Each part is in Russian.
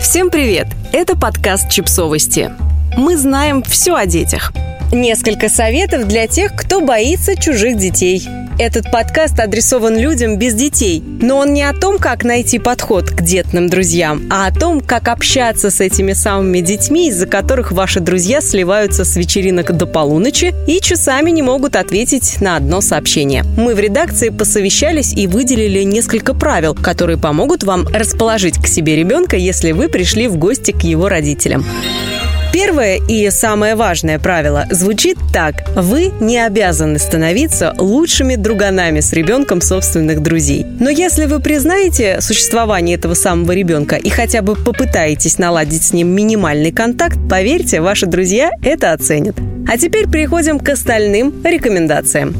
Всем привет! Это подкаст «Чипсовости». Мы знаем все о детях. Несколько советов для тех, кто боится чужих детей. Этот подкаст адресован людям без детей, но он не о том, как найти подход к детным друзьям, а о том, как общаться с этими самыми детьми, из-за которых ваши друзья сливаются с вечеринок до полуночи и часами не могут ответить на одно сообщение. Мы в редакции посовещались и выделили несколько правил, которые помогут вам расположить к себе ребенка, если вы пришли в гости к его родителям. Первое и самое важное правило звучит так. Вы не обязаны становиться лучшими друганами с ребенком собственных друзей. Но если вы признаете существование этого самого ребенка и хотя бы попытаетесь наладить с ним минимальный контакт, поверьте, ваши друзья это оценят. А теперь переходим к остальным рекомендациям.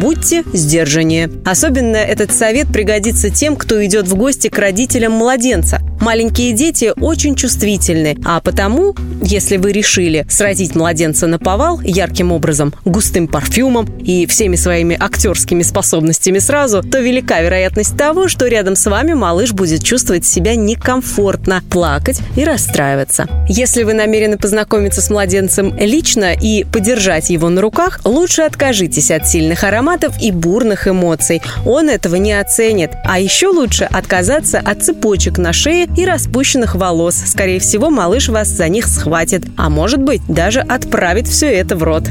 Будьте сдержаннее. Особенно этот совет пригодится тем, кто идет в гости к родителям младенца. Маленькие дети очень чувствительны, а потому, если вы решили сразить младенца на повал ярким образом, густым парфюмом и всеми своими актерскими способностями сразу, то велика вероятность того, что рядом с вами малыш будет чувствовать себя некомфортно, плакать и расстраиваться. Если вы намерены познакомиться с младенцем лично и подержать его на руках, лучше откажитесь от сильных ароматов и бурных эмоций. Он этого не оценит. А еще лучше отказаться от цепочек на шее и распущенных волос. Скорее всего, малыш вас за них схватит, а может быть, даже отправит все это в рот.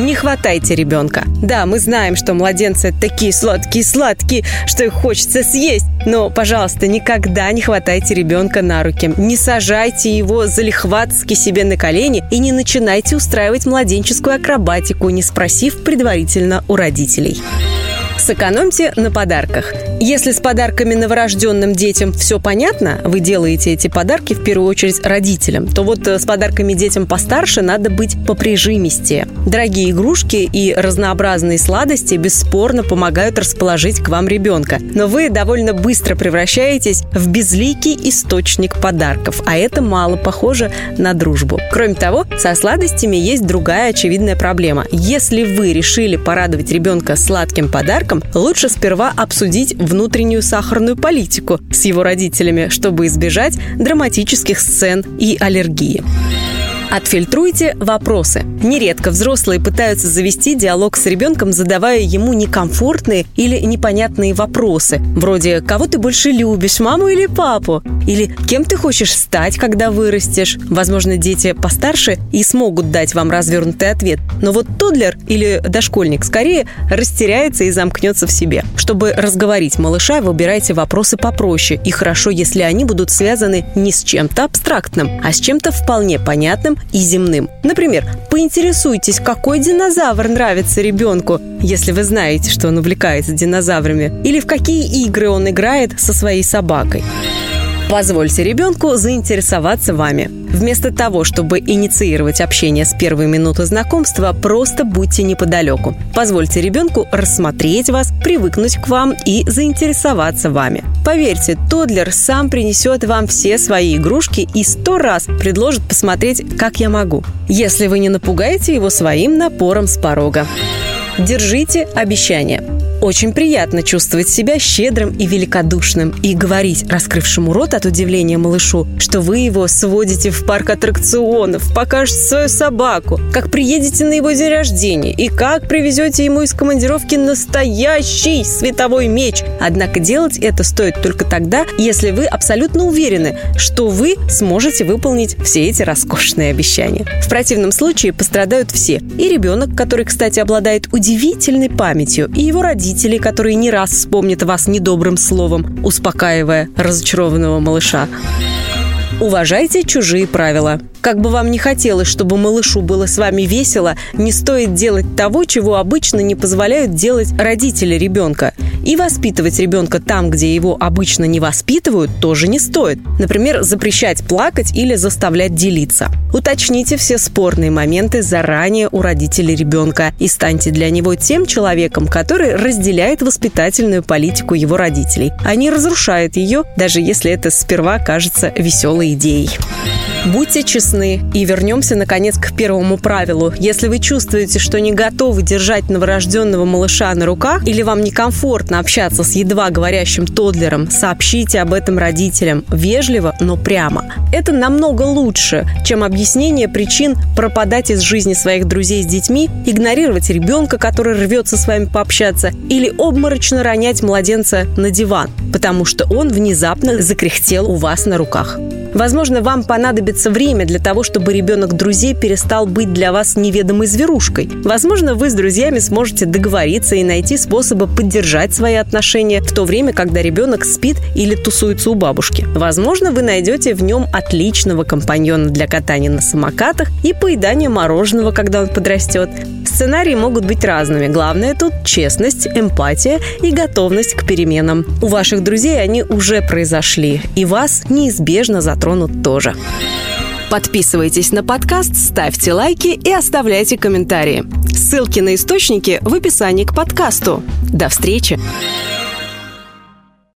Не хватайте ребенка. Да, мы знаем, что младенцы такие сладкие-сладкие, что их хочется съесть. Но, пожалуйста, никогда не хватайте ребенка на руки. Не сажайте его залихватски себе на колени и не начинайте устраивать младенческую акробатику, не спросив предварительно у родителей. Сэкономьте на подарках. Если с подарками новорожденным детям все понятно, вы делаете эти подарки в первую очередь родителям, то вот э, с подарками детям постарше надо быть поприжимистее. Дорогие игрушки и разнообразные сладости бесспорно помогают расположить к вам ребенка, но вы довольно быстро превращаетесь в безликий источник подарков, а это мало похоже на дружбу. Кроме того, со сладостями есть другая очевидная проблема. Если вы решили порадовать ребенка сладким подарком, лучше сперва обсудить внутреннюю сахарную политику с его родителями, чтобы избежать драматических сцен и аллергии. Отфильтруйте вопросы. Нередко взрослые пытаются завести диалог с ребенком, задавая ему некомфортные или непонятные вопросы. Вроде «Кого ты больше любишь, маму или папу?» Или «Кем ты хочешь стать, когда вырастешь?» Возможно, дети постарше и смогут дать вам развернутый ответ. Но вот тодлер или дошкольник скорее растеряется и замкнется в себе. Чтобы разговорить малыша, выбирайте вопросы попроще. И хорошо, если они будут связаны не с чем-то абстрактным, а с чем-то вполне понятным и земным. Например, поинтересуйтесь, какой динозавр нравится ребенку, если вы знаете, что он увлекается динозаврами, или в какие игры он играет со своей собакой. Позвольте ребенку заинтересоваться вами. Вместо того, чтобы инициировать общение с первой минуты знакомства, просто будьте неподалеку. Позвольте ребенку рассмотреть вас, привыкнуть к вам и заинтересоваться вами. Поверьте, Тодлер сам принесет вам все свои игрушки и сто раз предложит посмотреть, как я могу. Если вы не напугаете его своим напором с порога. Держите обещание. Очень приятно чувствовать себя щедрым и великодушным и говорить раскрывшему рот от удивления малышу, что вы его сводите в парк аттракционов, покажете свою собаку, как приедете на его день рождения и как привезете ему из командировки настоящий световой меч. Однако делать это стоит только тогда, если вы абсолютно уверены, что вы сможете выполнить все эти роскошные обещания. В противном случае пострадают все. И ребенок, который, кстати, обладает удивительной памятью, и его родители, родителей, которые не раз вспомнят вас недобрым словом, успокаивая разочарованного малыша. Уважайте чужие правила. Как бы вам ни хотелось, чтобы малышу было с вами весело, не стоит делать того, чего обычно не позволяют делать родители ребенка. И воспитывать ребенка там, где его обычно не воспитывают, тоже не стоит. Например, запрещать плакать или заставлять делиться. Уточните все спорные моменты заранее у родителей ребенка и станьте для него тем человеком, который разделяет воспитательную политику его родителей, а не разрушает ее, даже если это сперва кажется веселой идеей. Будьте честны и вернемся, наконец, к первому правилу. Если вы чувствуете, что не готовы держать новорожденного малыша на руках или вам некомфортно общаться с едва говорящим тодлером, сообщите об этом родителям. Вежливо, но прямо. Это намного лучше, чем объяснение причин пропадать из жизни своих друзей с детьми, игнорировать ребенка, который рвется с вами пообщаться, или обморочно ронять младенца на диван, потому что он внезапно закряхтел у вас на руках. Возможно, вам понадобится время для того, чтобы ребенок друзей перестал быть для вас неведомой зверушкой. Возможно, вы с друзьями сможете договориться и найти способы поддержать свои отношения в то время, когда ребенок спит или тусуется у бабушки. Возможно, вы найдете в нем отличного компаньона для катания на самокатах и поедания мороженого, когда он подрастет. Сценарии могут быть разными. Главное тут честность, эмпатия и готовность к переменам. У ваших друзей они уже произошли, и вас неизбежно затронут тоже. Подписывайтесь на подкаст, ставьте лайки и оставляйте комментарии. Ссылки на источники в описании к подкасту. До встречи!